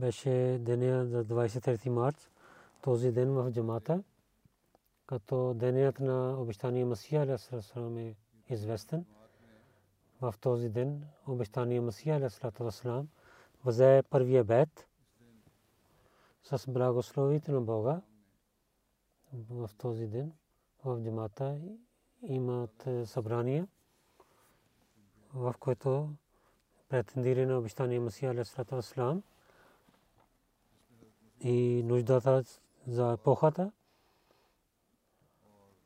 Беше деня за 23 март, този ден в джамата, като денят на обещания Масия Алейхиссалам е известен. В този ден обещания Масия Алейхиссалам взе първия бед с благословите на Бога. В този ден в джамата имат събрания, в което претендира на обещания Масия Алейхиссалам и нуждата за епохата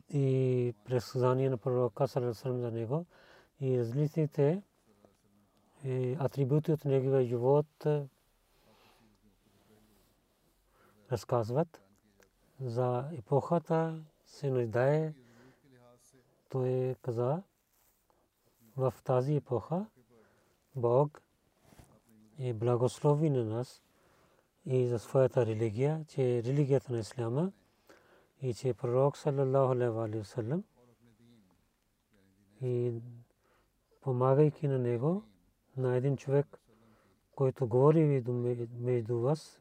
и предсказание на пророка Салесалам за него. И различните атрибути от неговия живот разказват за епохата се нуждае. Той каза в тази епоха Бог е благослови на нас и за своята религия, че религията на Исляма и че пророк саллаллаху алейхи ва саллям и помагайки на него на един човек, който говори между вас,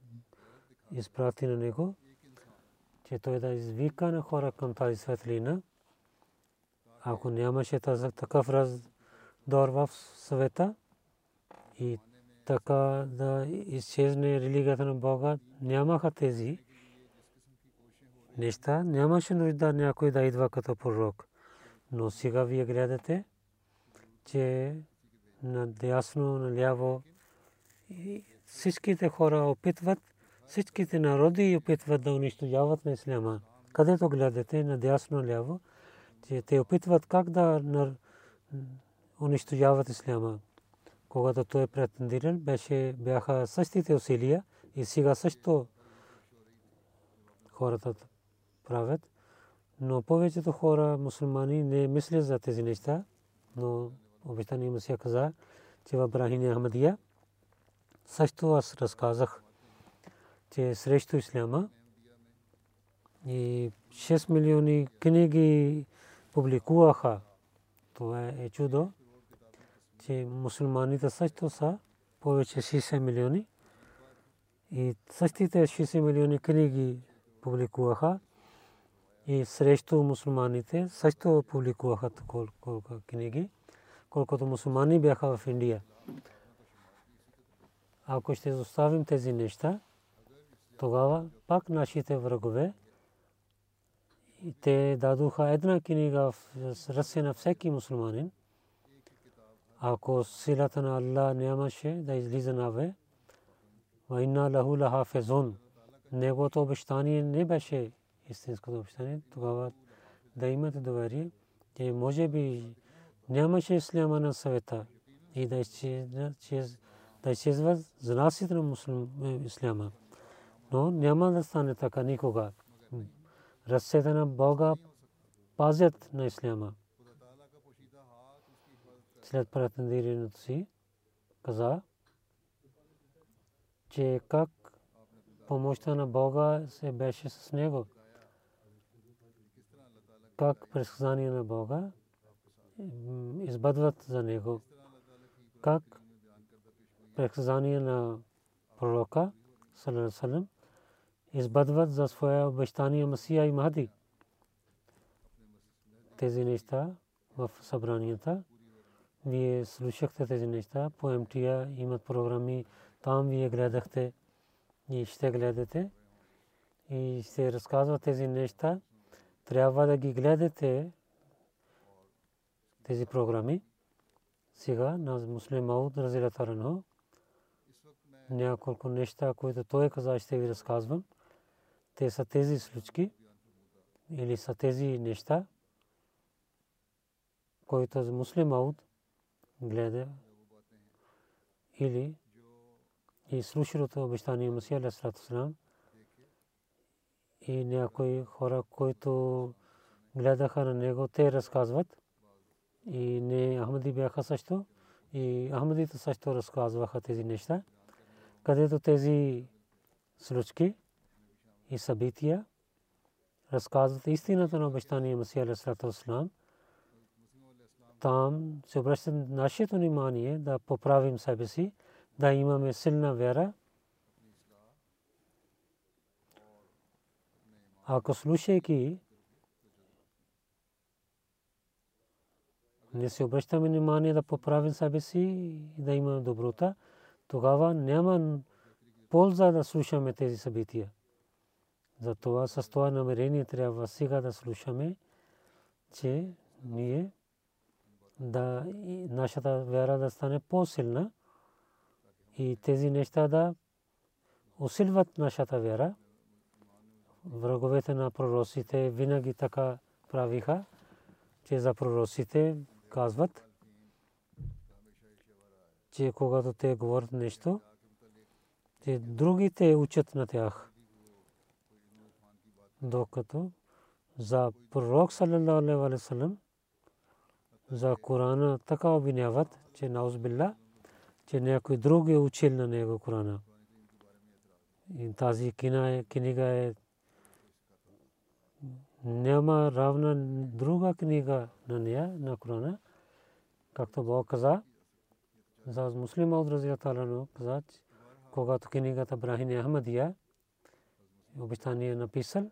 изпрати на него, че той да извика на хора към тази светлина. Ако нямаше такъв раздор в света и така да изчезне религията на Бога, нямаха тези неща, нямаше нужда някой да идва като пророк. Но сега вие гледате, че надясно, наляво всичките хора опитват, всичките народи опитват да унищожават на исляма. Където гледате надясно, наляво, че те опитват как да унищожават исляма когато той е претендирал, беше, бяха същите усилия и сега също хората правят. Но повечето хора, мусулмани, не мислят за тези неща. Но обещание Масия каза, че в Брахини Ахмадия също аз разказах, че срещу исляма и 6 милиони книги публикуваха. Това е чудо че мусулманите също са повече 60 милиони и същите 60 милиони книги публикуваха и срещу мусулманите също публикуваха колко книги, колкото мусулмани бяха в Индия. Ако ще оставим тези неща, тогава пак нашите врагове те дадоха една книга в ръце на всеки мусулманин – ако силата на Аллах нямаше да излиза наве, ва инна лаху лахафизун, неговото обещание не беше истинското обещание, тогава да имате доверие, че може би нямаше исляма на света и да изчезват знаците на муслим исляма. Но няма да стане така никога. Ръцете на Бога пазят на исляма след претендирането си, каза, че как помощта на Бога се беше с него. как предсказания на Бога избъдват за него. Как предсказания на пророка салам избъдват за своя обещание Масия и Махди. Тези неща в събранията. Вие слушахте тези неща по МТА, имат програми, там вие гледахте и ще гледате и ще разказват тези неща. Трябва да ги гледате тези програми. Сега на Муслим Мауд Разилатарано няколко неща, които той каза, ще ви разказвам. Те са тези случки или са тези неща, който муслим Мауд гледа или и слушалото обещание Масия Алейхиссалам и някои хора, които гледаха на него, те разказват. И не Ахмади бяха също и Ахмадите също разказваха тези неща, където тези случки и събития разказват истината на обещание Масия Алейхиссалам там се обръща нашето внимание да поправим себе си, да имаме силна вяра. Ако слушайки не се обръщаме внимание да поправим себе си и да имаме доброта, тогава няма полза да слушаме тези събития. Затова с това намерение трябва сега да слушаме, че ние да нашата вяра да стане по-силна и тези неща да усилват нашата вяра. Враговете на пророците винаги така правиха, че за пророците казват, че когато те говорят нещо, че другите учат на тях. Докато за пророк саллям за Корана така обвиняват, че наузбилла, че някой друг е учил на него Корана. И тази книга е няма равна друга книга на нея, на Корана. Както Бог каза, за муслима от Разия каза, когато книгата Брахин Ахмадия обещание е написал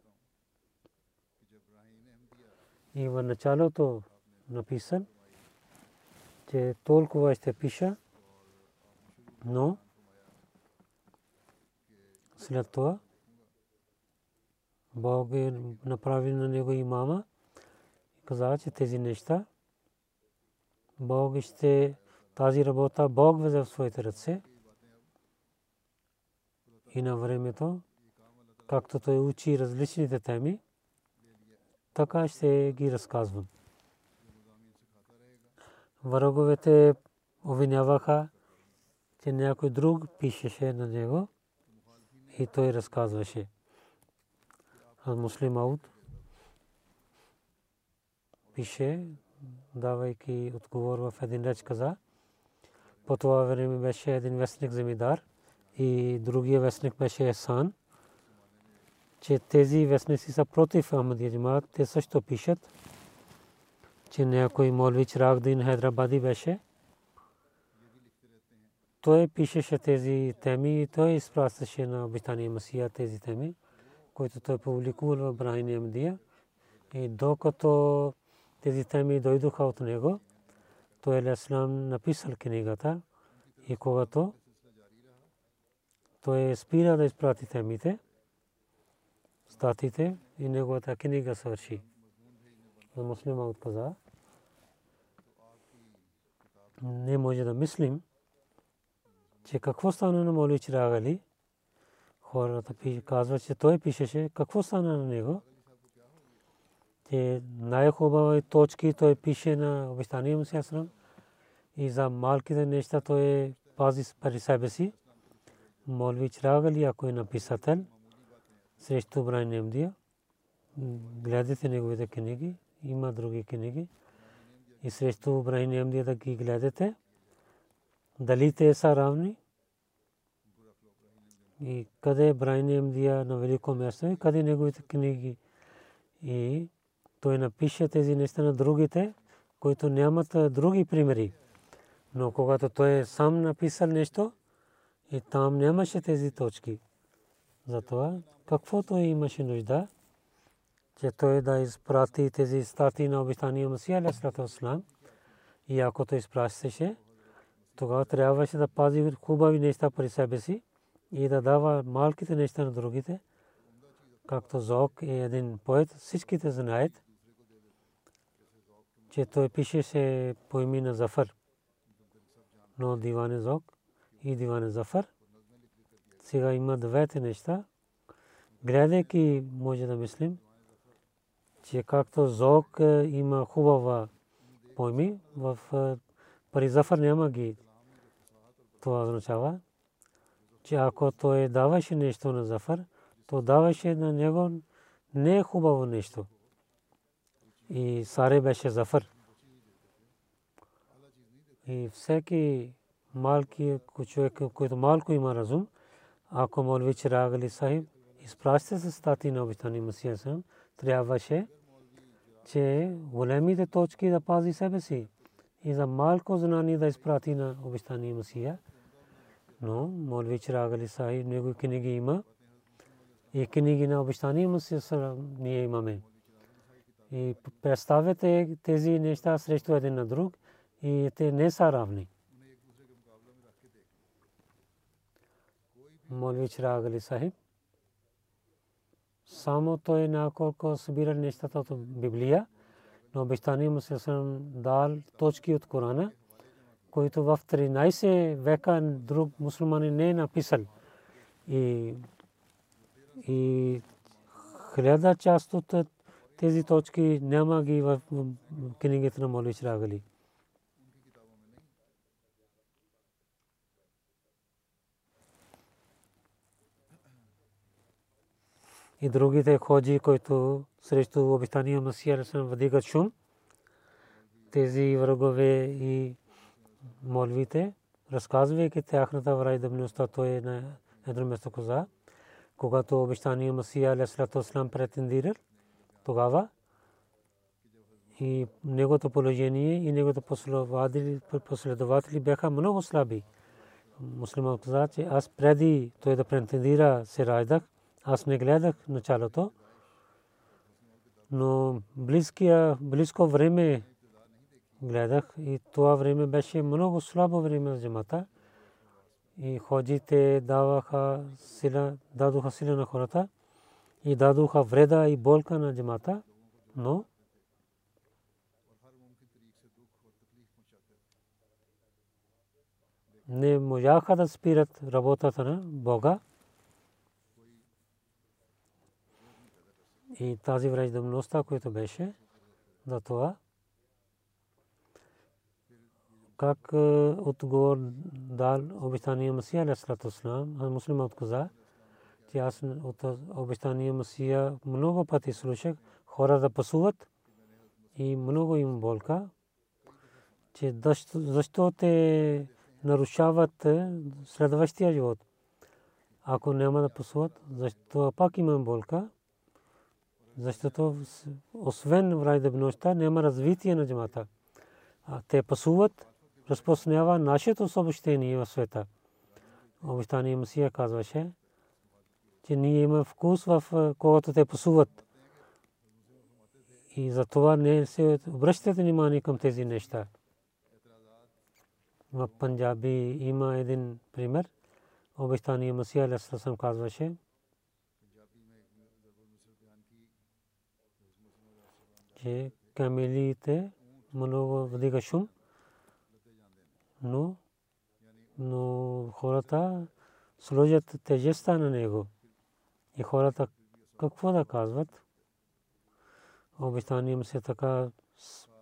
и в началото написан, че толкова ще пиша, но след това Бог е направи на него имама и каза, че тези неща Бог ще тази работа Бог взе в своите ръце и на времето, както той учи различните теми, така ще ги разказвам враговете обвиняваха, че някой друг пишеше на него и той разказваше. А муслим Ауд пише, давайки отговор в един реч каза, по това време беше един вестник земидар и другия вестник беше Есан, че тези вестници са против Ахмадия те също пишат, че някой молви Чирагдин Хайдрабади беше. Той пишеше тези теми и той изпращаше на обитание Масия тези теми, които той публикувал в Брахин Амдия. И докато тези теми дойдоха от него, той Алисалам написал книгата и когато той спира да изпрати темите, статите и неговата книга свърши. Муслима отказа не може да мислим, че какво стана на Моли Чирагали. Хората казват, че той пишеше какво стана на него. Че най-хубави точки той пише на обещания му Сясрам и за малките неща той пази пари себе си. Молви Чирагали, ако е написател, срещу Брайан Емдия, гледате неговите книги, има други книги и срещу Ибрахим Ахмадия да ги гледате. Дали те са равни? И къде Ибрахим Ахмадия на велико място и къде неговите книги. И той напише тези неща на другите, които нямат други примери. Но когато той сам написал нещо, и там нямаше тези точки. Затова каквото имаше нужда, че той да изпрати тези стати на обитания Масия Алейхиссалам и ако той изпращаше, тогава трябваше да пази хубави неща при себе си и да дава малките неща на другите. Както Зок е един поет, всичките знаят, че той пишеше по име на Зафар. Но Диване Зок и Диване Зафар. Сега има двете неща. Гледайки може да мислим, че както Зок е, има хубава пойми, в е, пари Зафар няма ги. Това означава, че ако той даваше нещо на Зафар, то даваше на него не хубаво нещо. И Саре беше Зафар. И всеки малки човек, който малко има разум, ако Молви Чирагали Сахиб изпраща се стати на обитани Масия Сам, трябваше, че големите точки да пази себе си и за малко знание да изпрати на обитани Масия. Но Молви Чирагали Сахиб него книги има и книги на обитани Масия ние имаме. И представете тези неща срещу един на друг и те не са равни. Молви Чираг Али Сахиб. Само той няколко събира нещата от Библия, но обещание му се съм дал точки от Корана, които в 13 века друг мусулмани не е написал. И, и хиляда част от тези точки няма ги в книгите на Молви Чираг и другите ходжи, които срещу обитания Масия Расам вдигат шум. Тези врагове и молвите, разказвайки тяхната враждебността, той е на едно место каза, когато обещания Масия Алейхиссалам претендирал, тогава и неговото положение и неговото последователи бяха много слаби. Муслиман каза, че аз преди той да претендира се раждах, аз не гледах началото, но близкия, близко време гледах и това време беше много слабо време за джамата. И ходжите даваха сила, дадоха сила на хората и дадоха вреда и болка на джамата, но не можаха да спират работата на Бога. И тази враждебността, която беше за това, как е, отговор дал обещания Масия, алейхиссалам, а муслима отказа, че аз от обещания Масия много пъти слушах хора да пасуват и много им болка, че защо те нарушават е, следващия живот. Ако няма да пасуват, защо пак имам болка, защото освен враждебността няма развитие на джамата. Те пасуват, разпространява нашето съобщение в света. Обещание Масия казваше, че ние имаме вкус в когато те пасуват. И за това не се обръщате внимание към тези неща. В Панджаби има един пример. Обещание Масия Алейхиссалам казваше, че камелите много вдига шум, но, но хората сложат тежеста на него. И хората какво да казват? Обещание се така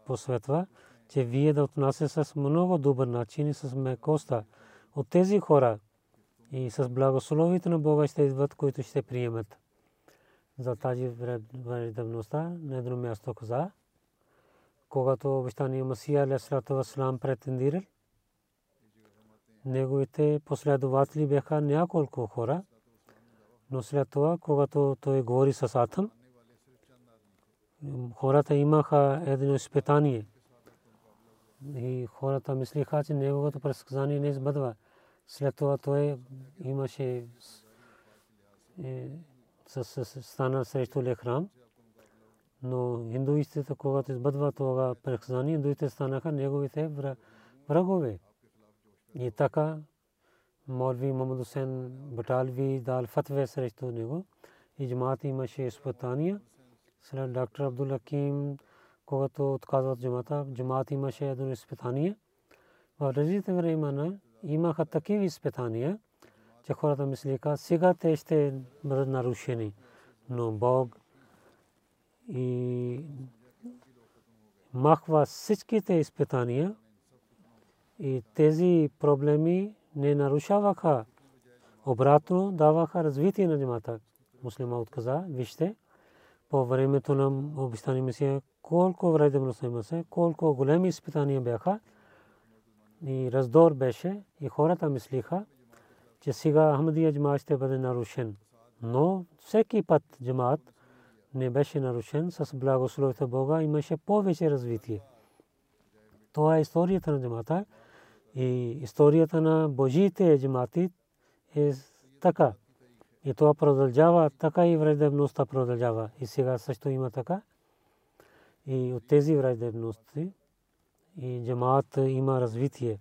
посветва, че вие да отнася с много добър начин и с мекоста от тези хора и с благословите на Бога ще идват, които ще приемат за тази враждебността на едно място каза, когато обещания Масия Алейхиссалату Вассалам претендирал, неговите последователи бяха няколко хора, но след това, когато той говори с Атъм, хората имаха едно изпитание. И хората мислиха, че неговото предсказание не избъдва. След това той имаше е, стана срещу Лекрам. Но индуистите, когато избъдва това предсказание, индуистите станаха неговите врагове. И така Молви Мамад Хусен Баталви дал фатве срещу него. И джамаат имаше изпитания. След доктор Абдул Хаким, когато отказват джамата, джамаат имаше едно изпитание. В различните времена имаха такива изпитания, че хората мислиха, сега те ще бъдат нарушени. Но Бог и махва всичките изпитания и тези проблеми не нарушаваха. Обратно даваха развитие на джамата. Муслима отказа, вижте, по времето на обещания Месия, колко вредност имаше, колко големи изпитания бяха и раздор беше и хората мислиха, че сега Ахмадия джамаат ще бъде нарушен. Но всеки път джамаат не беше нарушен с благословите Бога, имаше повече развитие. Това е историята на джамата и историята на Божиите джамати е така. И това продължава, така и враждебността продължава. И сега също има така. И от тези враждебности и джамаат има развитие.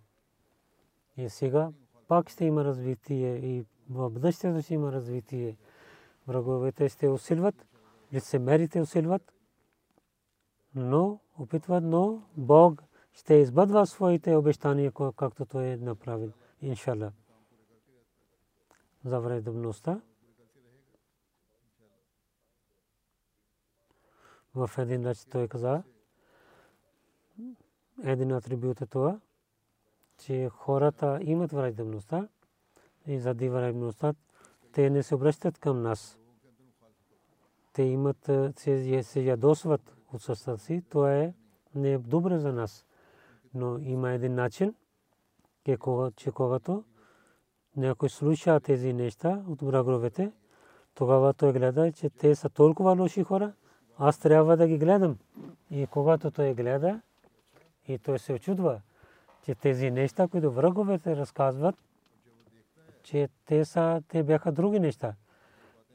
И сега пак ще има развитие и в бъдещето ще има развитие. Враговете ще усилват, лицемерите усилват, но опитват, но Бог ще избъдва своите обещания, както той е направил. Иншалlah. За вредността. В един реч той каза, един атрибут е това, че хората имат враждебността и заради враждебността те не се обръщат към нас. Те имат, се ядосват от съста си, това е не е добре за нас. Но има един начин, че когато някой слуша тези неща от враговете, тогава той гледа, че те са толкова лоши хора, аз трябва да ги гледам. И когато той гледа, и той се очудва, че тези неща, които враговете разказват, че те са, те бяха други неща.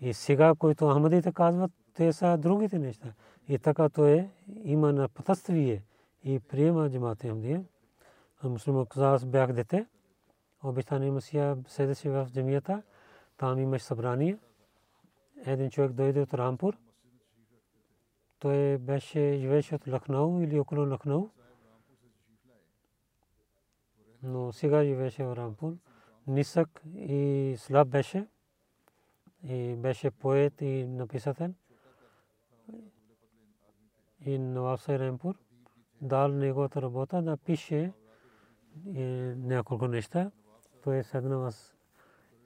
И сега, които Ахмадите казват, те са другите неща. И така той има на пътствие и приема джамата Ахмадия. Муслим аз бях дете. Обещание Масия седеше в джамията. Там имаше събрание. Един човек дойде от Рампур. Той беше живееше от Лахнау или около Лахнау но сега живееше в Рампур. Нисък и слаб беше. И беше поет и написател. И Навав Рампур дал неговата работа да пише няколко неща. Той седна в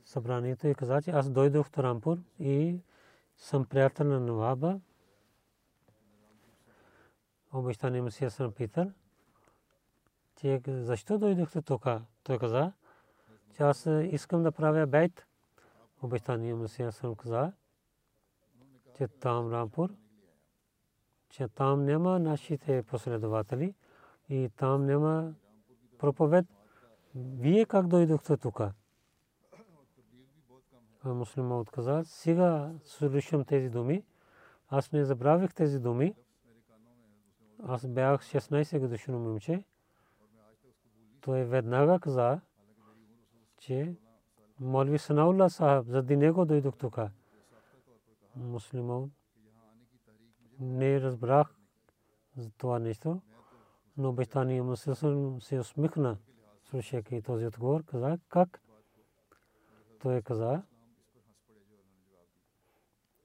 събранието и каза, че аз дойдох в Рампур и съм приятел на Наваба. Обещание му си съм питал че защо дойдохте тук? Той каза, че аз искам да правя бейт. Обещание му си съм каза, че там Рампур, че там няма нашите последователи и там няма проповед. Вие как дойдохте тук? Муслима отказа, сега слушам тези думи. Аз не забравих тези думи. Аз бях 16 годишно момче той веднага каза, че Молви Санаулла Сахаб заради него дойдох тук. Муслимов не разбрах за това нещо, но обещание Мусилсън се усмихна, слушайки този отговор. Каза, как? Той каза,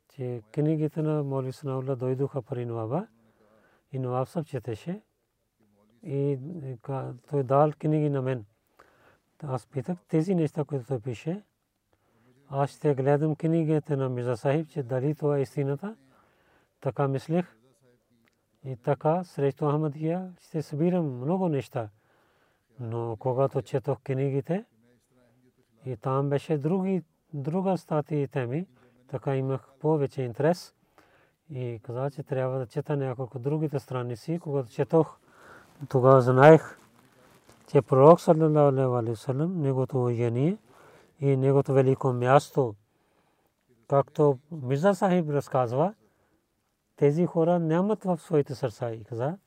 че книгите на Молви Санаулла дойдоха при Нуаба и Нуаб саб четеше и той дал книги на мен. Аз питах тези неща, които той пише. Аз ще гледам книгите на Мирза Сахиб, че дали това е истината. Така мислех. И така срещу Ахмадия ще събирам много неща. Но когато четох книгите, и там беше други, друга статия и теми, така имах повече интерес. и каза, че трябва да чета няколко другите страници. Когато четох, тогава знаех, че пророк саллалаху алейхи неговото учение и неговото велико място, както Мирза Сахиб разказва, тези хора нямат в своите сърца и каза,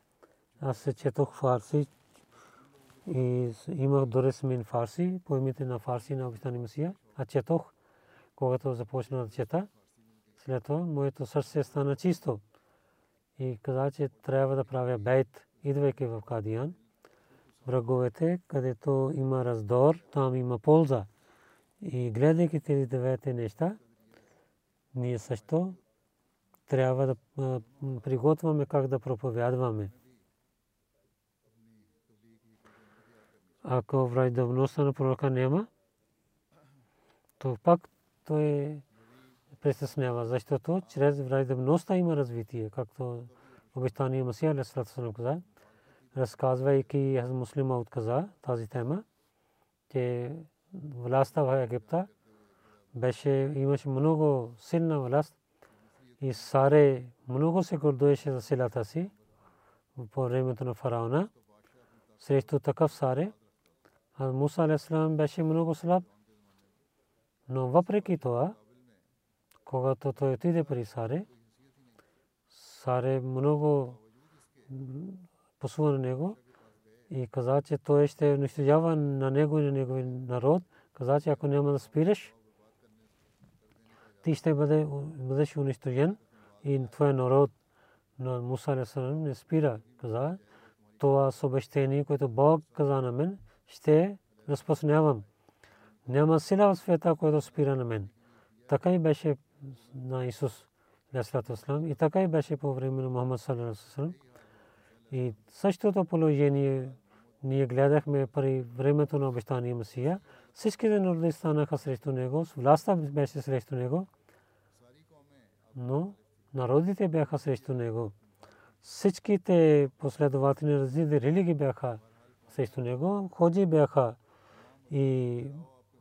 аз се четох фарси и имах дори смин фарси, поемите на фарси на обичтани Масия, а четох, когато започна да чета, след това моето сърце стана чисто. И каза, че трябва да правя бейт, идвайки в Кадиян. Враговете, където има раздор, там има полза. И гледайки тези девете неща, ние също трябва да приготвяме как да проповядваме. Ако враждебността на пророка няма, то пак той притеснява, защото чрез враждебността има развитие, както обещания Масия Алисалатусалам каза, разказвайки аз муслима отказа тази тема, че властта в Египта беше, имаше много силна власт и Саре много се гордоеше за силата си по времето на фараона. Срещу такъв Саре, а Муса Алисалам беше много слаб, но въпреки това, когато той отиде при Саре, Саре много посува на него и каза, че той ще унищожава на него и на негови народ. Каза, че ако няма да спираш, ти ще бъде, бъдеш унищожен и твоя народ на Муса не спира. Каза, това съобщение, което Бог каза на мен, ще разпространявам. Няма сила в света, което спира на мен. Така и беше на Исус и така и беше по време на Мухаммад саллалаху И същото положение ние гледахме при времето на обещания Месия. Всичките народи станаха срещу него, властта беше срещу него, но народите бяха срещу него. Всичките последователи на различни религии бяха срещу него, ходжи бяха и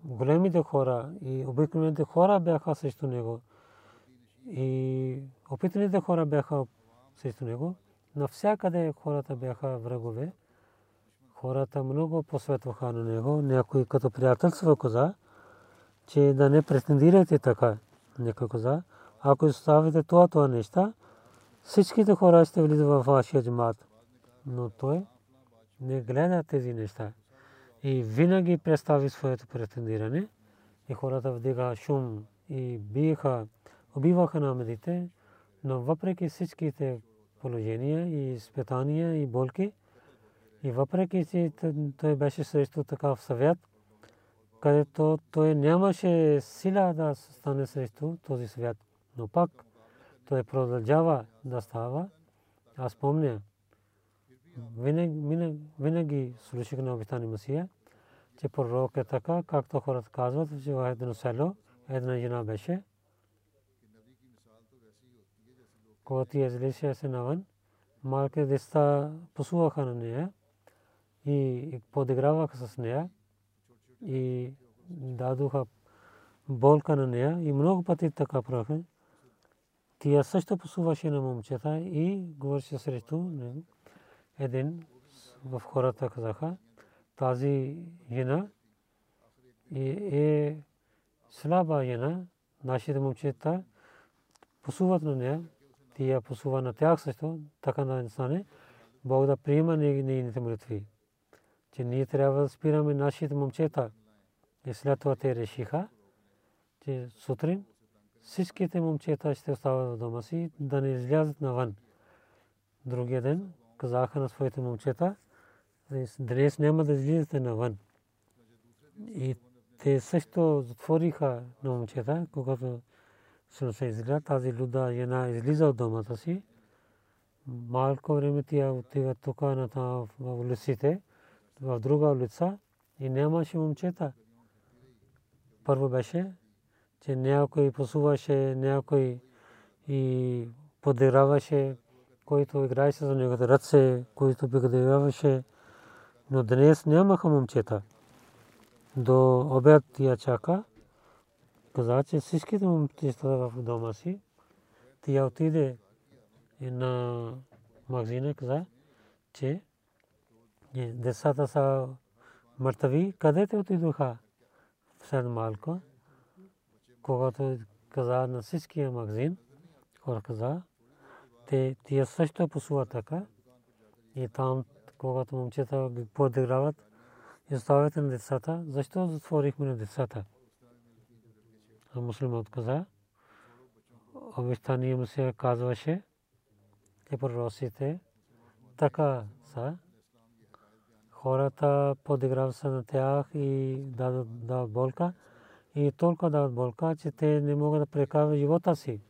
големите хора и обикновените хора бяха срещу него. И опитаните хора бяха срещу него. Навсякъде хората бяха врагове. Хората много посветваха на него. Някой като приятелство каза, че да не претендирате така. Някой каза, ако оставите това, това неща, всичките хора ще влизат в вашия джамат. Но той не гледа тези неща. И винаги представи своето претендиране. И хората вдигаха шум и биеха убиваха намедите, но въпреки всичките положения и изпитания и болки, и въпреки че той беше срещу такъв съвет, където той нямаше сила да стане срещу този свят. Но пак той продължава да става. Аз помня, винаги, винаги слушах на обитани Масия, че пророк е така, както хората казват, че в едно село една жена беше, когато излизаше се навън, малки деца посуваха на нея и подиграваха с нея и дадоха болка на нея и много пъти така правиха. Тя също посуваше на момчета и говореше срещу него. Един в хората казаха, тази жена е слаба жена, нашите момчета посуват на нея тия посува на тях също, така да стане, Бог да приема нейните молитви. Че ние трябва да спираме нашите момчета. И след това те решиха, че сутрин всичките момчета ще остават в дома си, да не излязат навън. Другия ден казаха на своите момчета, днес няма да излизате навън. И те също затвориха на момчета, когато се изгледа тази луда жена излиза от домата си. Малко време тя отива тук на в улиците, в друга улица и нямаше момчета. Първо беше, че някой посуваше, някой и подираваше, който играеше за неговите ръце, който подираваше. Но днес нямаха момчета. До обяд тя чака каза, че всичките момчета в дома си, тя отиде на магазина каза, че децата са мъртви. Къде те отидоха? След малко, когато каза на всичкия магазин, хора каза, те тия също посуват така. И там, когато момчета подиграват, и оставяте на децата, защо затворихме на децата? А мусулман каза, обещание му се казваше, че пророците така са. Хората подиграват се на тях и дадат болка. И толкова дават болка, че те не могат да прекарат живота си.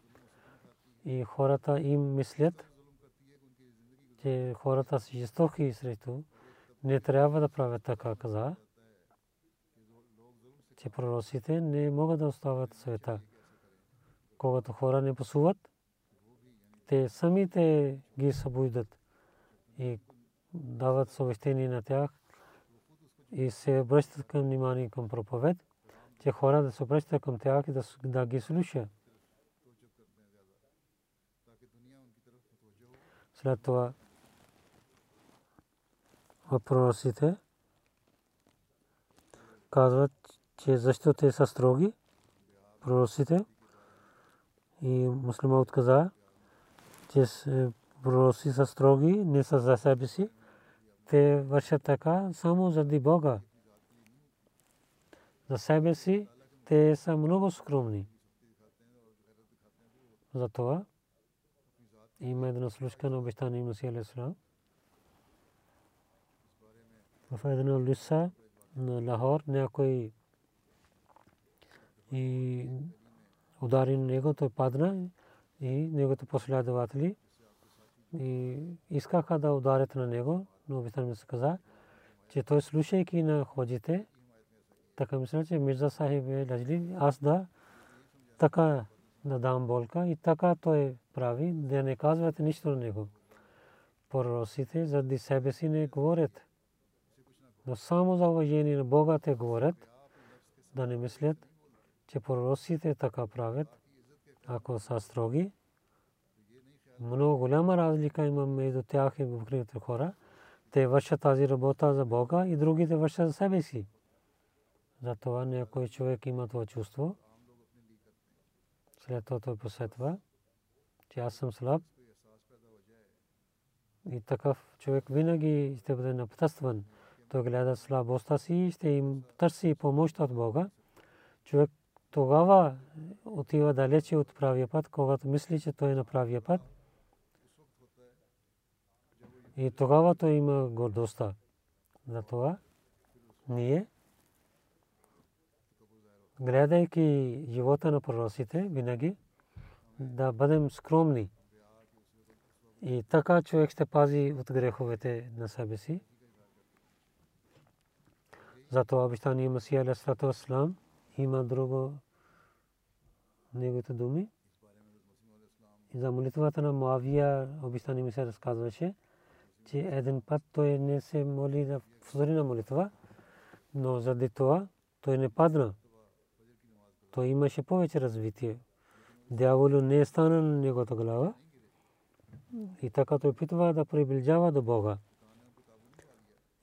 И хората им мислят, че хората са жестоки срещу. Не трябва да правят така, каза. Че пророците не могат да остават света. Когато хора не посуват, те самите ги събуждат и дават съвещение на тях и се обръщат към внимание към проповед, че хора да се обръщат към тях и да, да ги слушат. След това въпросите казват, че защо те са строги, проросите, и муслима отказа, че пророци са строги, не са за себе си. Те вършат така само заради Бога. За себе си те са много скромни. Затова има една случка на обещание Масия Алисалам. В една лиса на Лахор някой и удари него, той падна и неговите последователи и искаха да ударят на него, но обитан се каза, че той слушайки на ходите, така мисля, че Мирза Сахиб е лъжли, аз да така да дам болка и така той прави, да не казвате нищо на него. Проросите заради себе си не говорят, но само за уважение на Бога те говорят, да не мислят, че пророците така правят, ако са строги. Много голяма разлика има между тях и въкрите хора. Те вършат тази работа за Бога и другите вършат за себе си. Затова някой човек има това чувство. След това той посетва, че аз съм слаб. И такъв човек винаги ще бъде напътстван. Той гледа слабостта си и ще им търси помощ от Бога. Човек тогава отива далече от правия път, когато мисли, че той е на правия път. И тогава той има гордостта. това ние, гледайки живота на пророците, винаги да бъдем скромни. И така човек ще пази от греховете на себе си. Затова обещание Масия Алисалату Аслам има друго неговите думи. И за молитвата на Муавия обичтани ми се разказваше, че един път той не се моли за фузорина молитва, но заради това той не падна. Той имаше повече развитие. Дяволу не е стана на неговата глава. И така той опитва да приближава до Бога.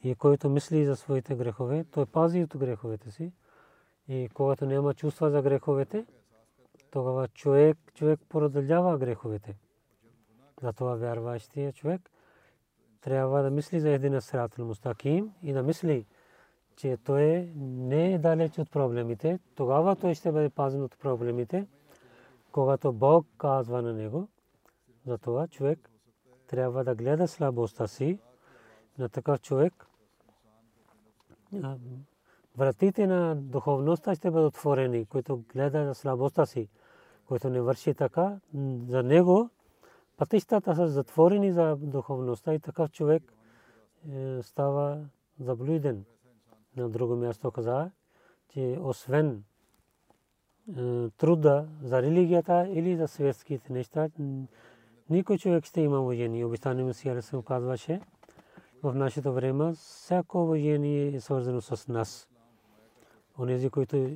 И който мисли за своите грехове, той пази от греховете си. И когато няма чувства за греховете, тогава човек, човек продължава греховете. Затова вярващия човек трябва да мисли за един срат мустаким и да мисли, че той не е далеч от проблемите. Тогава той ще бъде пазен от проблемите, когато Бог казва на него. Затова човек трябва да гледа слабостта си на такъв човек. Вратите на духовността ще бъдат отворени, които гледа на слабостта си който не върши така, за него пътищата са затворени за духовността и такъв човек е, става заблуден. На друго място каза, че освен е, труда за религията или за светските неща, никой човек ще има уважение. Обещание му си се казваше, в нашето време всяко уважение е свързано с нас. Онези, които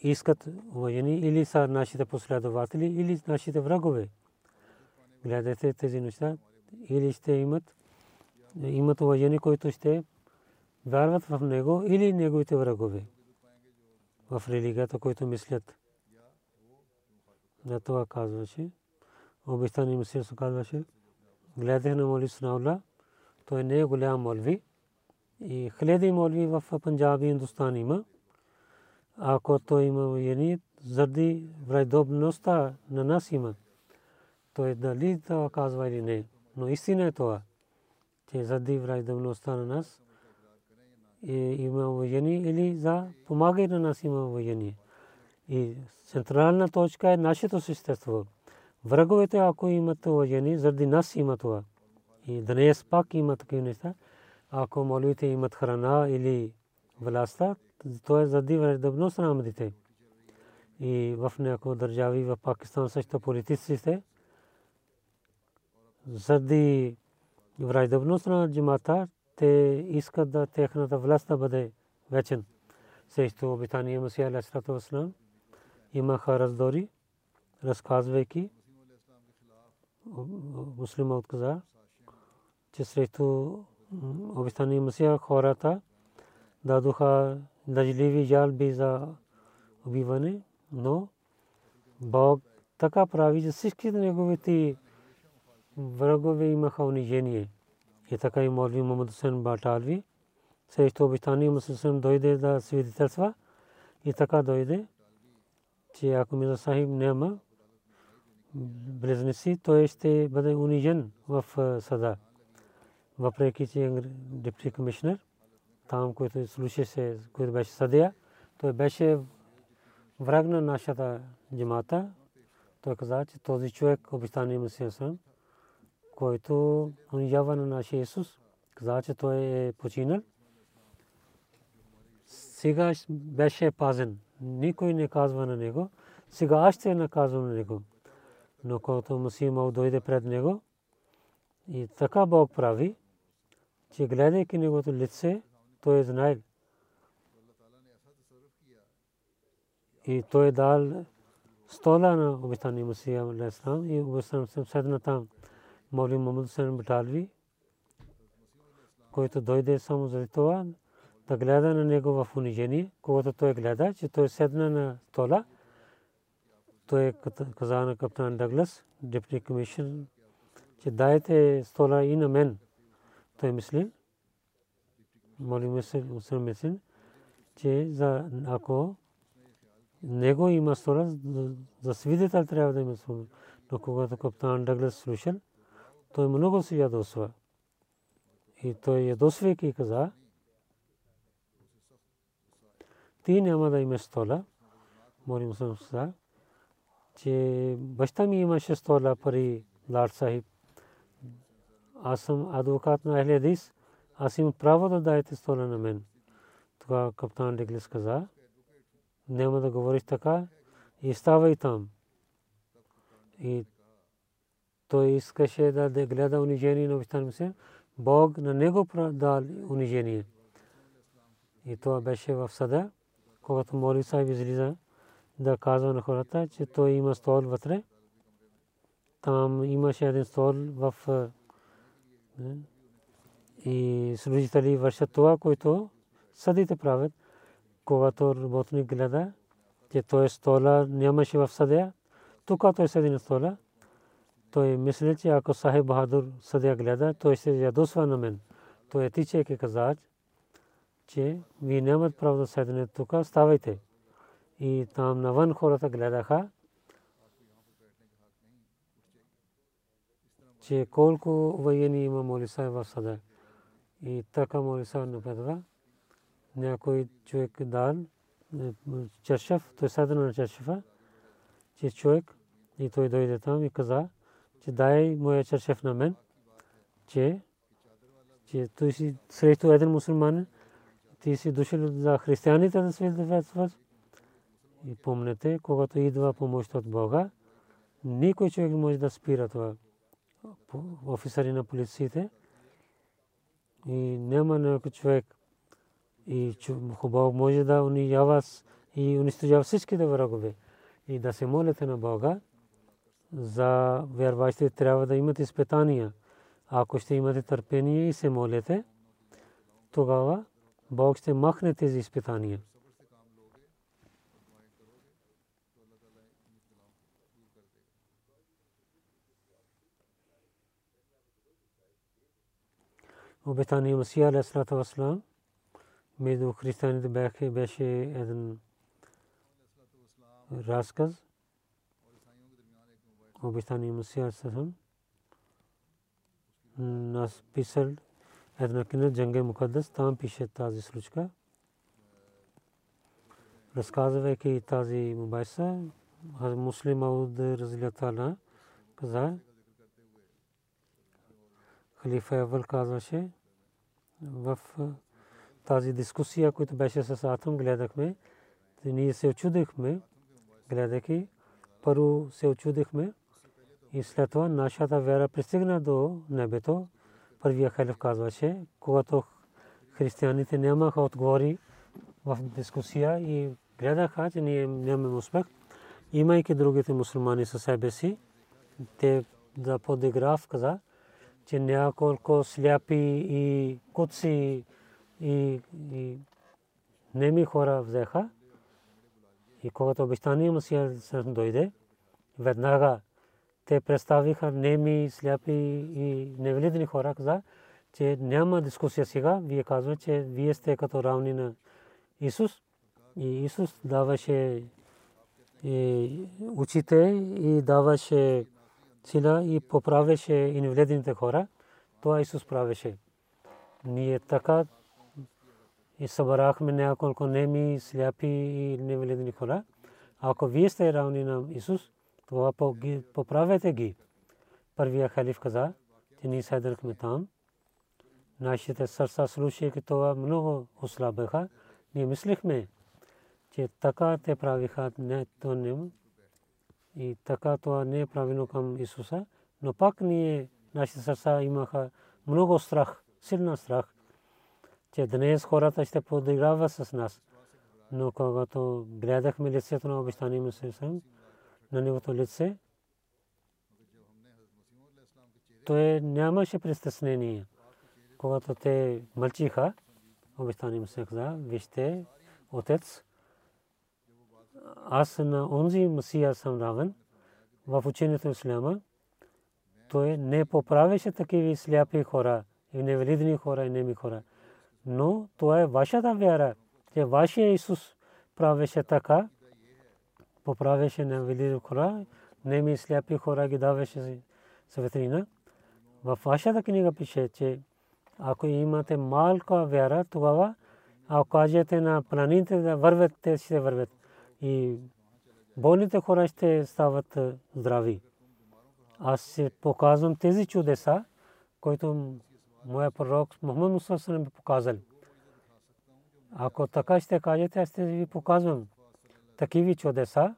искат уважение или са нашите последователи, или нашите врагове. гледайте тези неща, или ще имат, имат уважение, които ще вярват в него, или неговите врагове в религията, които мислят. За това казваше. Обещани мисия се казваше. Гледах на моли Санаула. Той не е голям молви. И хиляди молви в Панджаби Индустан има. Ако той има воени, заради вредобността на нас има. Той дали това казва или не. Но истина е това, че заради вредобността на нас има воени или за помагай на нас има воени. И централна точка е нашето същество. Враговете, ако имат воени, заради нас има това. И днес пак има такива неща. Ако молите имат храна или властта, то е заради враждебност на Ахмадите. И в някои държави, в Пакистан също политиците, заради враждебност на джамата, те искат да техната власт да бъде вечен. Срещу обитание Масия Алейхиссалату Вассалам имаха раздори, разказвайки муслима отказа, че срещу обитание Масия хората дадоха дъжливи жалби за убиване, но Бог така прави, че всички неговите врагове имаха унижение. И така и Молви Мухаммад Хусейн Баталви срещу обитание Мусулман дойде да свидетелства и така дойде, че ако Мирза Сахиб няма близнеци, той ще бъде унижен в съда. Въпреки, че е депти комисионер, там, който слушаше, който беше съдия, той беше враг на нашата джамата. Той каза, че този човек, обещание Мусулман, който унижава на нашия Исус, каза, че той е починал. Сега беше пазен. Никой не казва на него. Сега аз ще наказвам на него. Но когато Мусима дойде пред него, и така Бог прави, че гледайки неговото лице, той е знаел. И той е дал стола на обитание Мусия Алейхиссалам и обитание седна там. Моли Мухаммад Хусейн Баталви, който дойде само за това да гледа на него в унижение, когато той гледа, че той седна на стола, той каза на капитан Даглас, депти комисион, че дайте стола и на мен. Той мисли, моли Мусейн мисли, че за ако него има стола, за свидетел трябва да има стола. Но когато капитан Даглас слушал, той много се ядосва. И той ядосвайки каза, ти няма да имаш стола. Моли Мусулман каза, че баща ми имаше стола пари Лар Сахиб. Аз съм адвокат на Ахли Хадис. Аз имам право да дадете стола на мен. Това капитан Деглис каза, няма да говориш така и ставай там. И той искаше да гледа унижение на обещан се. Бог на него дал унижение. И това беше в съда, когато Моли Сайб излиза да казва на хората, че той има стол вътре. Там имаше един стол в и служители вършат това, което съдите правят. Когато работник гледа, че той стола нямаше в съдя, тук той седи на стола, той мисли, че ако Сахиб Бахадур съдя гледа, той ще ядосва на мен. Той етичайки каза, че вие нямат право да седне тук, ставайте. И там навън хората гледаха, че колко воени има Молиса в съда. И така Молиса напредва. Някой човек дал чершев, той седна на чершефа, че човек и той дойде там и каза, че дай моя чершев на мен, че, че той си срещу един мусулманин, ти си дошъл за християните да свидетелстваш. И помнете, когато идва помощ от Бога, никой човек може да спира това. Офисари на полициите и няма някой човек и хубаво може да унижава и унищожава всичките врагове и да се молите на Бога за вярващите трябва да имат изпитания. Ако ще имате търпение и се молите, тогава Бог ще махне тези изпитания. Обетания Масия алейхиссалату вассалам между християните бяха беше един разказ обетания Масия алейхиссалам нас писал една книга Джанге Мукаддас там пише тази случка разказвайки тази мубайса муслим Ауд разлията каза халифа Авал казваше в тази дискусия, която беше с Атом, гледахме, ние се очудихме, гледайки, първо се очудихме и след това нашата вера пристигна до небето. Първия халиф казваше, когато християните нямаха отговори в дискусия и гледаха, че ние нямаме успех, имайки другите мусулмани със себе си, те да подиграв каза, че няколко сляпи и куци и, и неми хора взеха. И когато обещания Масия дойде, веднага те представиха неми, сляпи и невалидни хора, каза, че няма дискусия сега. Вие казвате, че вие сте като равни на Исус. И Исус даваше и учите и даваше сила и поправеше инвалидните хора. Това Исус правеше. Ние така и събрахме няколко неми, сляпи и невалидни хора. Ако вие сте равни на Исус, това поправете ги. Първия халиф каза, че ние седнахме там. Нашите сърца слушайки това много ослабеха. Ние мислихме, че така те правиха, не то не и така това не е правилно към Исуса, но пак ние, нашите сърца имаха много страх, силна страх, че днес хората ще подиграват с нас. Но когато гледахме лицето на обещание Мусисам, на неговото лице, той нямаше престъснение. Когато те мълчиха, Мусисам каза, вижте, отец, аз на онзи Масия съм равен в учението Исляма, той не поправеше такива сляпи хора, и невалидни хора, и неми хора. Но това е вашата вяра, че вашия Исус. Правеше така, поправеше невалидни хора, неми сляпи хора ги даваше светлина. В вашата книга пише, че ако имате малка вяра, тогава ако кажете на планините да вървят, те ще вървят и болните хора ще стават здрави. Аз се показвам тези чудеса, които моя пророк Мухаммад Мусалам ми показал. Ако така ще кажете, аз ще ви показвам такива чудеса,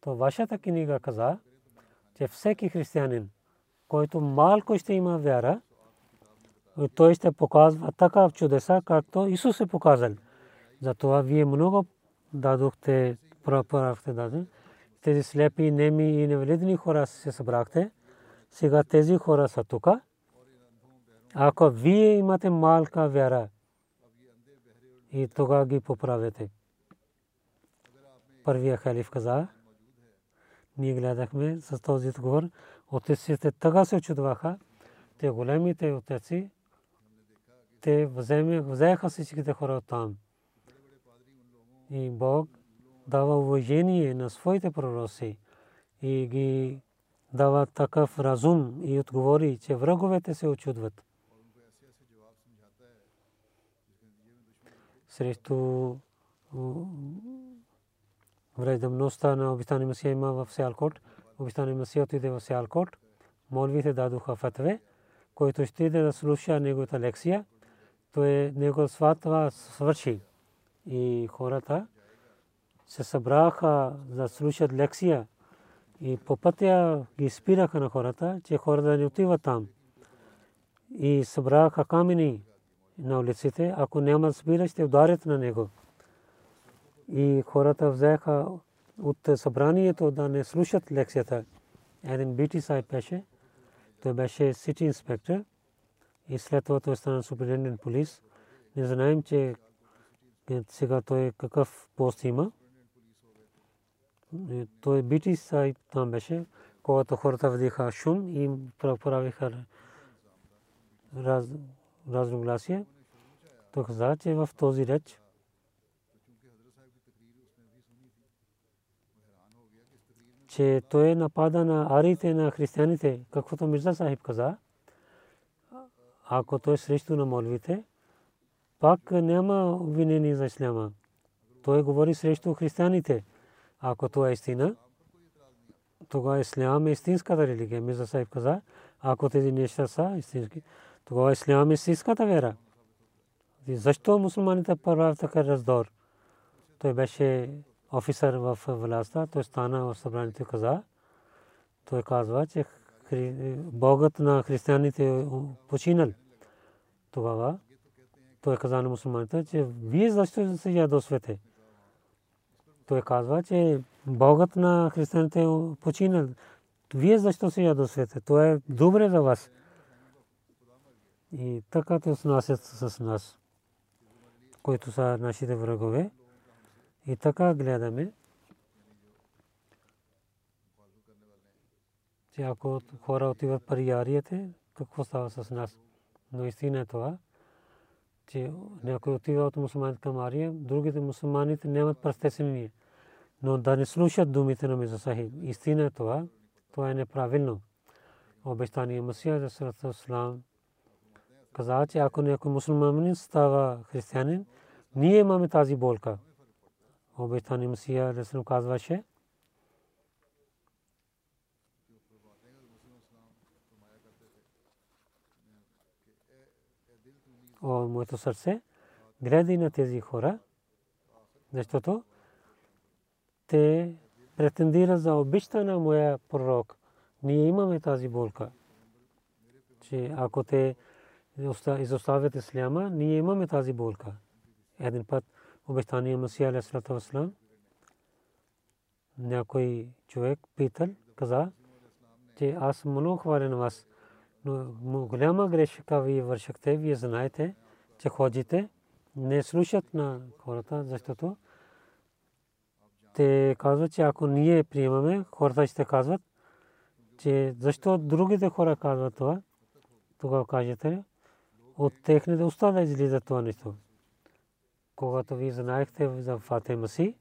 то вашата книга каза, че всеки християнин, който малко ще има вяра, той ще показва така чудеса, както Исус е показал. Затова вие много дадохте правахте даде. Тези слепи, неми и невалидни хора се събрахте. Сега тези хора са тук. Ако вие имате малка вяра и тогава ги поправете. Първия халиф каза, ние гледахме с този отговор, отеците така се очудваха, те големите отеци, те взеха всичките хора от там. И Бог дава уважение на своите пророци и ги дава такъв разум и отговори, че враговете се очудват. Срещу враждебността на обитание Масия има в Сеалкот. Обитание Масия отиде в Сеалкот. Молвите дадоха фатве, който ще да слуша неговата лекция. Той него сватва свърши. И хората се събраха да слушат лекция и по пътя ги спираха на хората, че хората не отиват там. И събраха камени на улиците, ако няма да спират, ще ударят на него. И хората взеха от събранието да не слушат лекцията. един бити сайп беше. Той беше сити инспектор и след това той стана суперинтендент полис. Не знаем, че сега той какъв пост има. Той бити сайп там беше, когато хората видяха шум и правиха разногласие. Той каза, в този реч че той напада на арите на християните, каквото Мирза Сахиб каза. Ако той срещу на молвите, пак няма обвинение за исляма. Той говори срещу християните. Ако това е истина, тогава ислям е истинската религия. Мирза Сахиб каза, ако тези неща са истински, тогава ислям е истинската вера. Защо мусулманите правят така раздор? Той беше офицер в властта, той стана в събранието и каза, той казва, че Богът на християните е починал. Тогава той каза на мусулманите, че вие защо се ядосвате? Той казва, че Богът на християните починал. Вие защо се ядосвате? То е добре за вас. И така те отнасят с нас, които са нашите врагове. И така гледаме, че ако хора отиват при ярията, какво става с нас? Но истина е това, че някой отива от мусулманите към Ария, другите мусулманите нямат престесение. Но да не слушат думите на Миза Сахиб. Истина е това, това е неправилно. Обещание Масия за Сърата Слам каза, че ако някой мусулманин става християнин, ние имаме тази болка обещани Мсия Лесно казваше, о моето сърце, гледай на тези хора, защото те претендират за обичта на моя пророк. Ние имаме тази болка, че ако те изоставят исляма, ние имаме тази болка. Един път обещания Масия алейхиссалату вассалам някой човек питал, каза, че аз много хваля на вас, но голяма грешка вие вършахте, вие знаете, че ходите, не слушат на хората, защото те казват, че ако ние приемаме, хората ще казват, че защо другите хора казват това, тогава кажете, от техните уста да излиза това нещо. Когато ви знаехте за Фате Маси,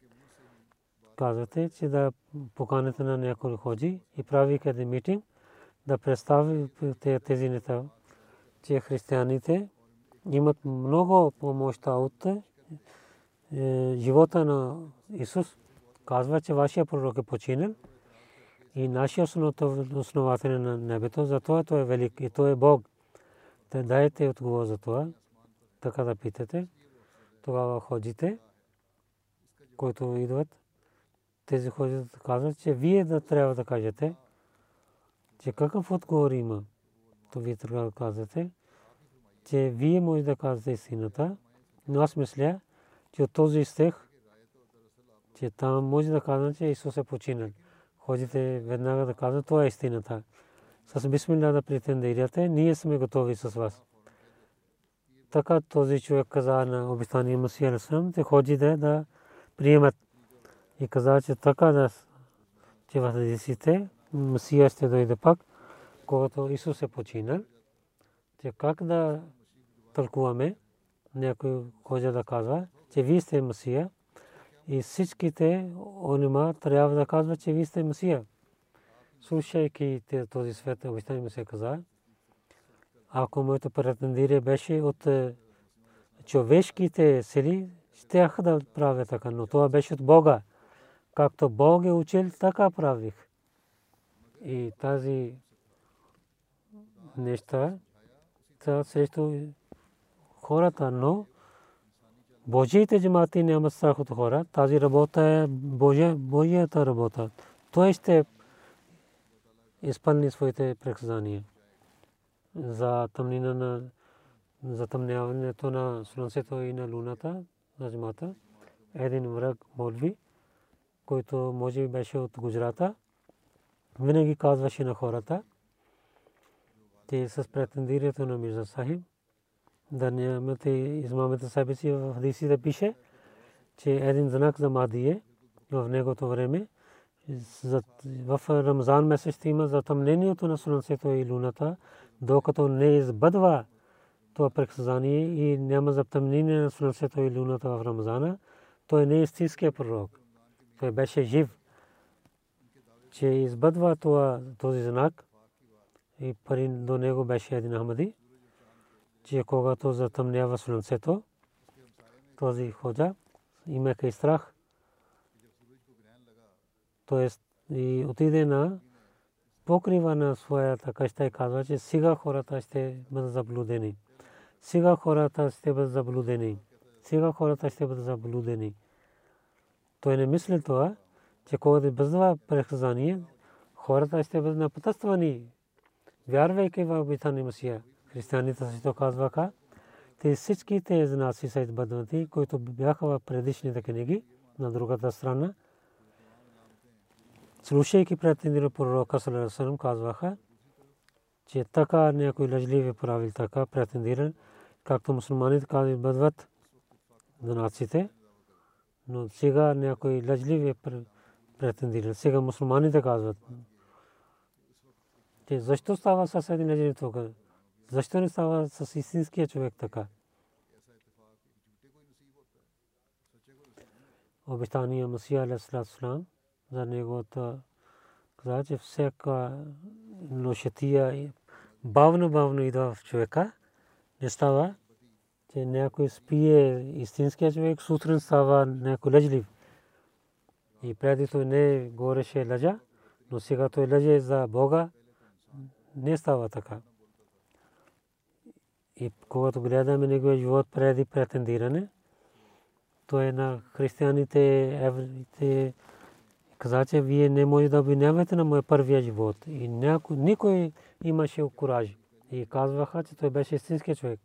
казвате, че да поканите на някой ходжи и прави къде митинг, да представите тези неща, че християните имат много помощта от е, живота на Исус. Казва, че вашия пророк е починал и нашия основател на небето, затова той е велик и той е Бог. Те дайте отговор за това, така да питате тогава ходите, които идват, тези ходят казват, че вие да трябва да кажете, че какъв отговор има. То вие трябва да казвате, че вие може да кажете истината, но аз мисля, че от този стих, че там може да казвате, че Исус е починал. Ходите веднага да казват, това е истината. С бисмилlah да претендирате, ние сме готови с вас. Така този човек каза на обещания Масия Расам, те ходи да, да приемат. И каза, че така да, че в хадисите Масия ще дойде пак, когато Исус е починал. Че как да тълкуваме, някой ходи да казва, че вие сте Масия и всичките онима трябва да казват, че вие сте Масия. Слушайки този свет, обещания Масия каза, ако моето претендирие беше от е, човешките сили, ще да правя така, но това беше от Бога. Както Бог е учил, така правих. И тази неща са срещу хората, но Божиите джамати нямат страх от хора. Тази работа е Божия, Божията работа. Той ще изпълни своите преказания за тъмнина на затъмняването на слънцето и на луната, на зимата. Един враг Молви, който може би беше от Гуджрата, винаги казваше на хората, че с претендирането на Мирза Сахиб, да нямате измамите себе си в хадисите пише, че един знак за Мади е в негото време. В Рамзан месец ще има затъмнението на слънцето и луната, докато не избъдва това предсказание и няма затъмнение на слънцето и луната в Рамзана, той не е истинския пророк. Той беше жив, че избъдва това, този знак и пари до него беше един Ахмади, че когато затъмнява слънцето, този ходжа, имаха и страх, т.е. и отиде на покрива на своята къща и казва, че сега хората ще бъдат заблудени. Сега хората ще бъдат заблудени. Сега хората ще бъдат заблудени. Той не мисли това, че когато бъзва предсказание, хората ще бъдат напътствани, вярвайки в обитани Масия. Християните също казваха, те всички те знаци са избъднати, които бяха в предишните книги на другата страна. Слушайки претендира пророка Салерасалам казваха, че така някой лъжливи правил така претендиран, както мусулманите казват бъдват знаците, но сега някой лъжливи претендират. Сега мусулманите казват, че защо става с един лъжлив тук? Защо не става с истинския човек така? Обещания Масия Алейхиссалам за неговата каза, че всяка ношетия бавно бавно идва в човека, не става, че някой спие истинския човек, сутрин става някой лъжлив. И преди той не говореше лъжа, но сега той лъже за Бога, не става така. И когато гледаме неговия живот преди претендиране, то е на християните, евреите, каза, че вие не може да обвинявате на моя първия живот. И никой имаше кураж. И казваха, че той беше истински човек.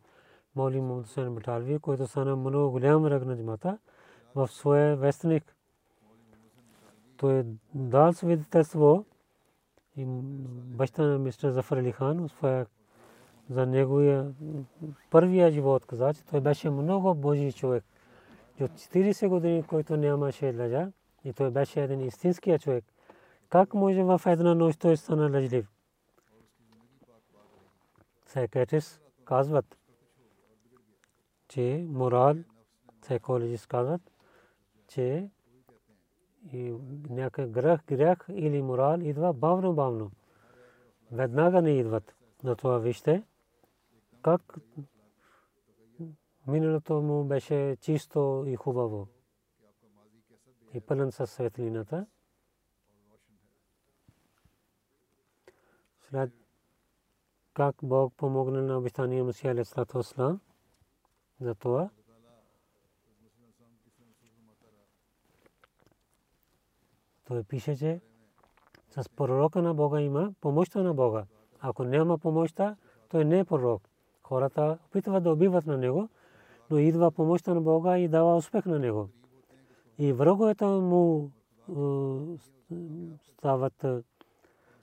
Моли Хусейн Баталви, който стана много голям ръг на джамата, в своя вестник. Той е дал свидетелство и баща на мистер Зафар Али Хан, за неговия първия живот каза, че той беше много божи човек. От 40 години, който нямаше лъжа, и той беше един истинския човек. Как може в една нощ той стана лъжлив? Секретарис казват, че морал, психологист казват, че и някакъв грех, грех или морал идва бавно, бавно. Веднага не идват. На това вижте, как миналото му беше чисто и хубаво и пълен със светлината. След как Бог помогна на обещания Масия Алейхиссалату Вассалам за това. Той пише, че с пророка на Бога има помощта на Бога. Ако няма помощта, той не е пророк. Хората опитват да убиват на него, но идва помощта на Бога и дава успех на него. И враговете му стават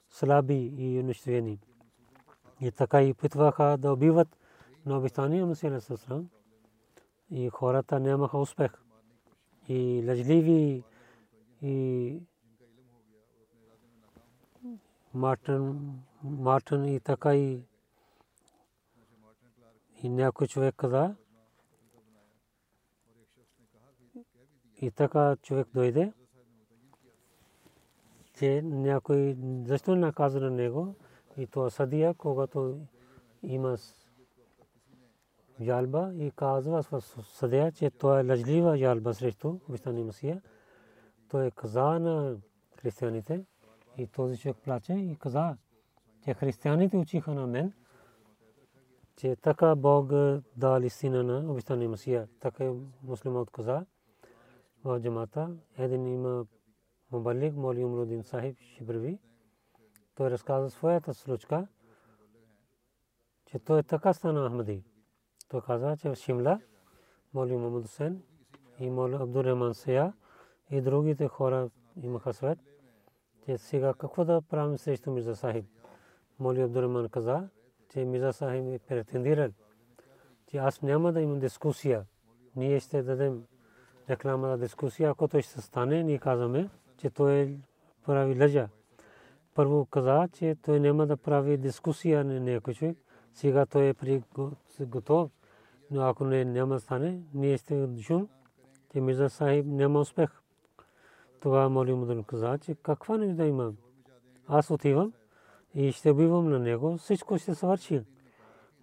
слаби и унищожени. И така и опитваха да убиват на обещания Мусия Сасрам. И хората нямаха успех. И лъжливи и Мартин, Мартин и така и и някой човек каза, и така човек дойде, че някой защо не наказа на него и то съдия, когато има жалба и казва в съдия, че това е лъжлива жалба срещу обещания Масия. Той е каза на християните и този човек плаче и каза, че християните учиха на мен, че така Бог дал истина на обещания Масия. Така муслимът каза в джамата. Един има мубалик, моли Умрудин Сахиб Шибрви. Той разказа своята случка, че той така стана Ахмади. Той каза, че в Шимла моли Мухаммад Хусейн и моли Абдуррахман Сия и другите хора имаха свет. Че сега какво да правим срещу Мирза Сахиб. Моли Абдурахман каза, че Мирза Сахиб е претендирал, че аз няма да имам дискусия. Ние ще дадем реклама за дискусия, ако той ще стане, ние казваме, че той прави лъжа. Първо каза, че той няма да прави дискусия на някой човек. Сега той е при готов, но ако не няма стане, ние ще чум, че Мирза Сахиб няма успех. Това моли му каза, че каква не да има. Аз отивам и ще убивам на него, всичко ще свърши.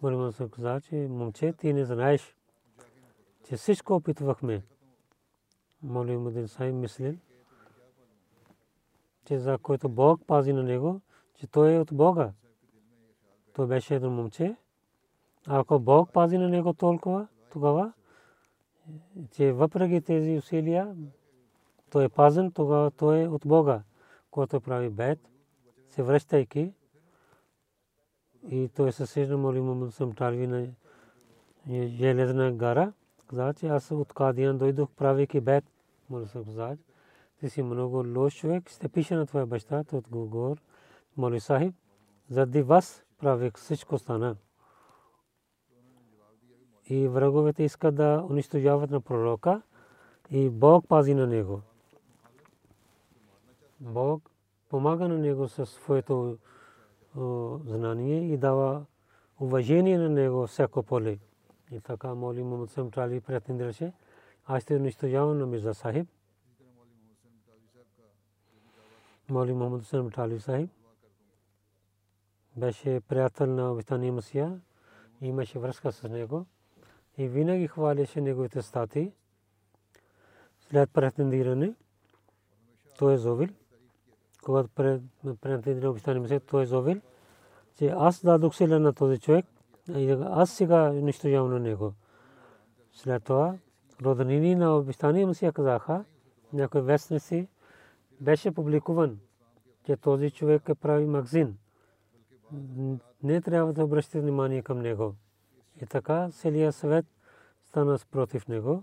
Моли му каза, че момче, ти не знаеш, че всичко опитвахме. Моли му Сахиб мислил, че за който Бог пази на него, че той е от Бога. Той беше един момче. Ако Бог пази на него толкова, тогава, че въпреки тези усилия, той е пазен, тогава той е от Бога, който прави бед, се връщайки и той се сежда моли му съм тарви на железна гара. Каза, че аз от Кадиян дойдох правейки бед. Моли се каза, ти си много лош човек, ще пише на твоя баща, от Гогор, моли сахиб, заради вас правих всичко стана. И враговете искат да унищожават на пророка и Бог пази на него. Бог помага на него със своето знание и дава уважение на него всяко поле. И така моли Мухаммад Сам Трали претендираше, аз ще унищожавам на Мирза Сахиб. Моли Мухаммад Сам Трали Сахиб беше приятел на обитания Масия, имаше връзка с него и винаги хваляше неговите стати. След претендиране, той е зовил когато претендира обещание Месия, той е зовил, че аз дадох сила на този човек, аз сега унищожавам на него. След това роднини на обещание Месия казаха, някой вестници беше публикуван, че този човек е прави магазин. Не трябва да обръщате внимание към него. И така целият свет стана против него.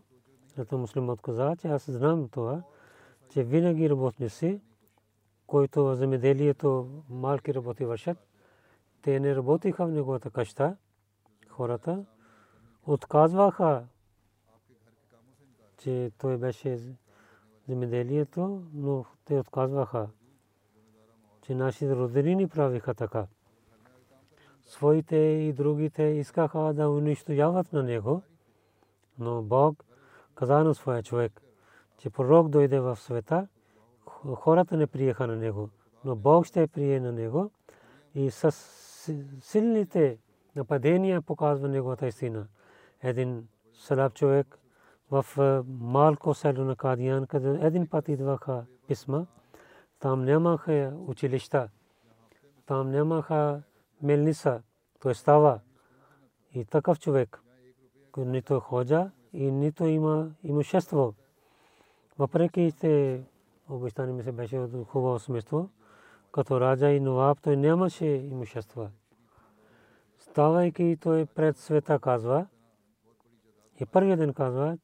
Зато муслимът каза, че аз знам това, че винаги работници който земеделието малки работи вършат, те не работиха в неговата къща, хората отказваха, че той беше земеделието, но те отказваха, че нашите роднини правиха така. Своите и другите искаха да унищожават на него, но Бог каза на своя човек, че пророк дойде в света – хората не приеха на него, но Бог ще прие на него и с силните нападения показва неговата истина. Един слаб човек в малко село на Кадиян, къде един път идваха писма, там нямаха училища, там нямаха мелница, той става. И такъв човек, нито ходжа и нито има имущество. Въпреки, че обещание ми се беше от хубаво смество. Като раджа и новаб той нямаше имущества. Ставайки той пред света казва, и първият ден казва,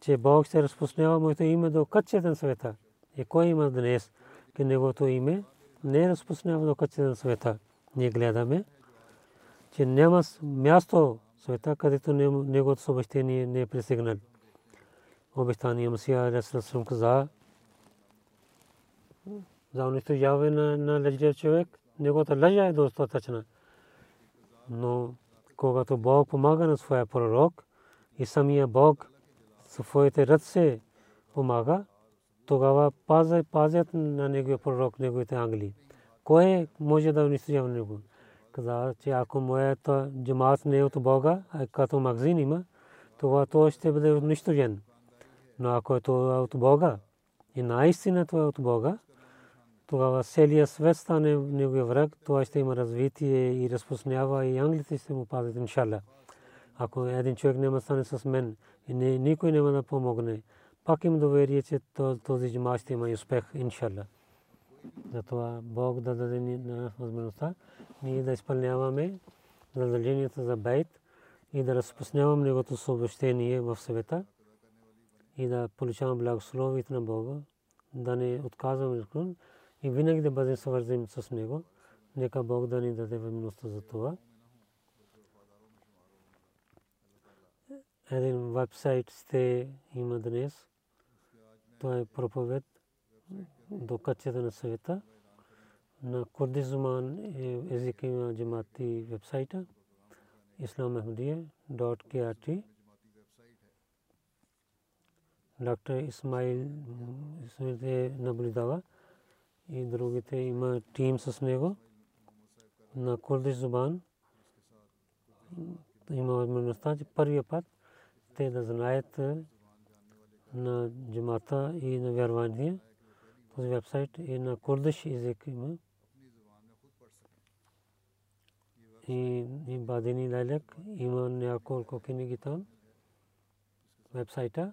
че Бог ще разпуснява моето име до кътчетен света. И кой има днес, че неговото име не разпуснява до кътчетен света. Ние гледаме, че няма място света, където неговото съобщение не е пристигнал. Обещание Масия Расул каза, за унищожаване на, на лъжлив човек, неговата лъжа е достатъчна. Но когато Бог помага на своя пророк и самия Бог своите ръце помага, тогава пазят, пазят на неговия пророк, неговите ангели. Кой може да унищожава него? Каза, че ако моята джамаат не е от Бога, а като магазин има, това той ще бъде унищожен. Но ако е от Бога и наистина това е от Бога, тогава целият свет стане неговия враг, това ще има развитие и разпространява и англите ще му пазят, иншалла. Ако един човек няма стане с мен и никой няма да помогне, пак им доверие, че този джима ще има успех, иншалла. Затова Бог да даде на възможността ние да изпълняваме задълженията за бейт и да разпространяваме негото съобщение в света и да получаваме благословието на Бога, да не отказваме и винаги да бъдем свързани с него. Нека Бог да ни даде възможността за това. Един вебсайт сте има днес. Това е проповед до качета на света. На курди зуман език има джамати вебсайта islamahmadiyya.krt доктор Исмаил Исмаил наблюдава и другите има тим с него на курдиш зубан има възможността, че първия път те да знаят на джамата и на вярвание. Този вебсайт е на курдиш език има. И, и Бадини Лайлек има няколко книги там. Вебсайта.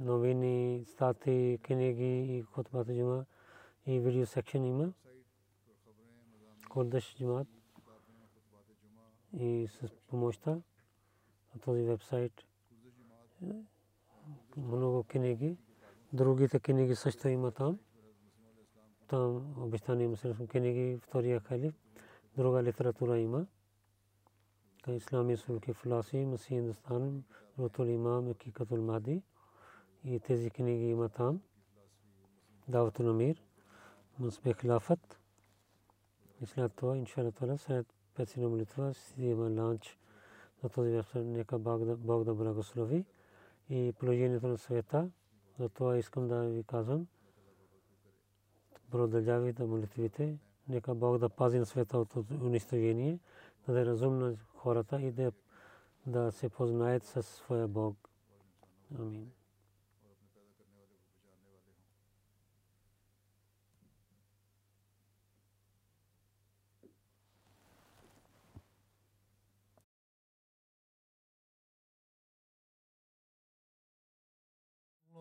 Новини, стати, книги и хотбата джума и видео секшен има. Курдиш джумат и с помощта на този вебсайт много книги. Другите книги също има там. Там обещания мусулман книги, втория халиф, друга литература има. Ислами сулки философи, Масih Хиндустан, Рутул Имам, Хакикатул Мади. И тези книги има там. Давато на мир, Мусбе Хилафат. И след това, иншалла, след петина молитва, си има ланч на този вебсайт. Нека Бог да благослови и положението на света. Затова искам да ви казвам, продължавайте молитвите. Нека Бог да пази на света от унищожение, да да разумна хората и да, да се познаят със своя Бог. Амин.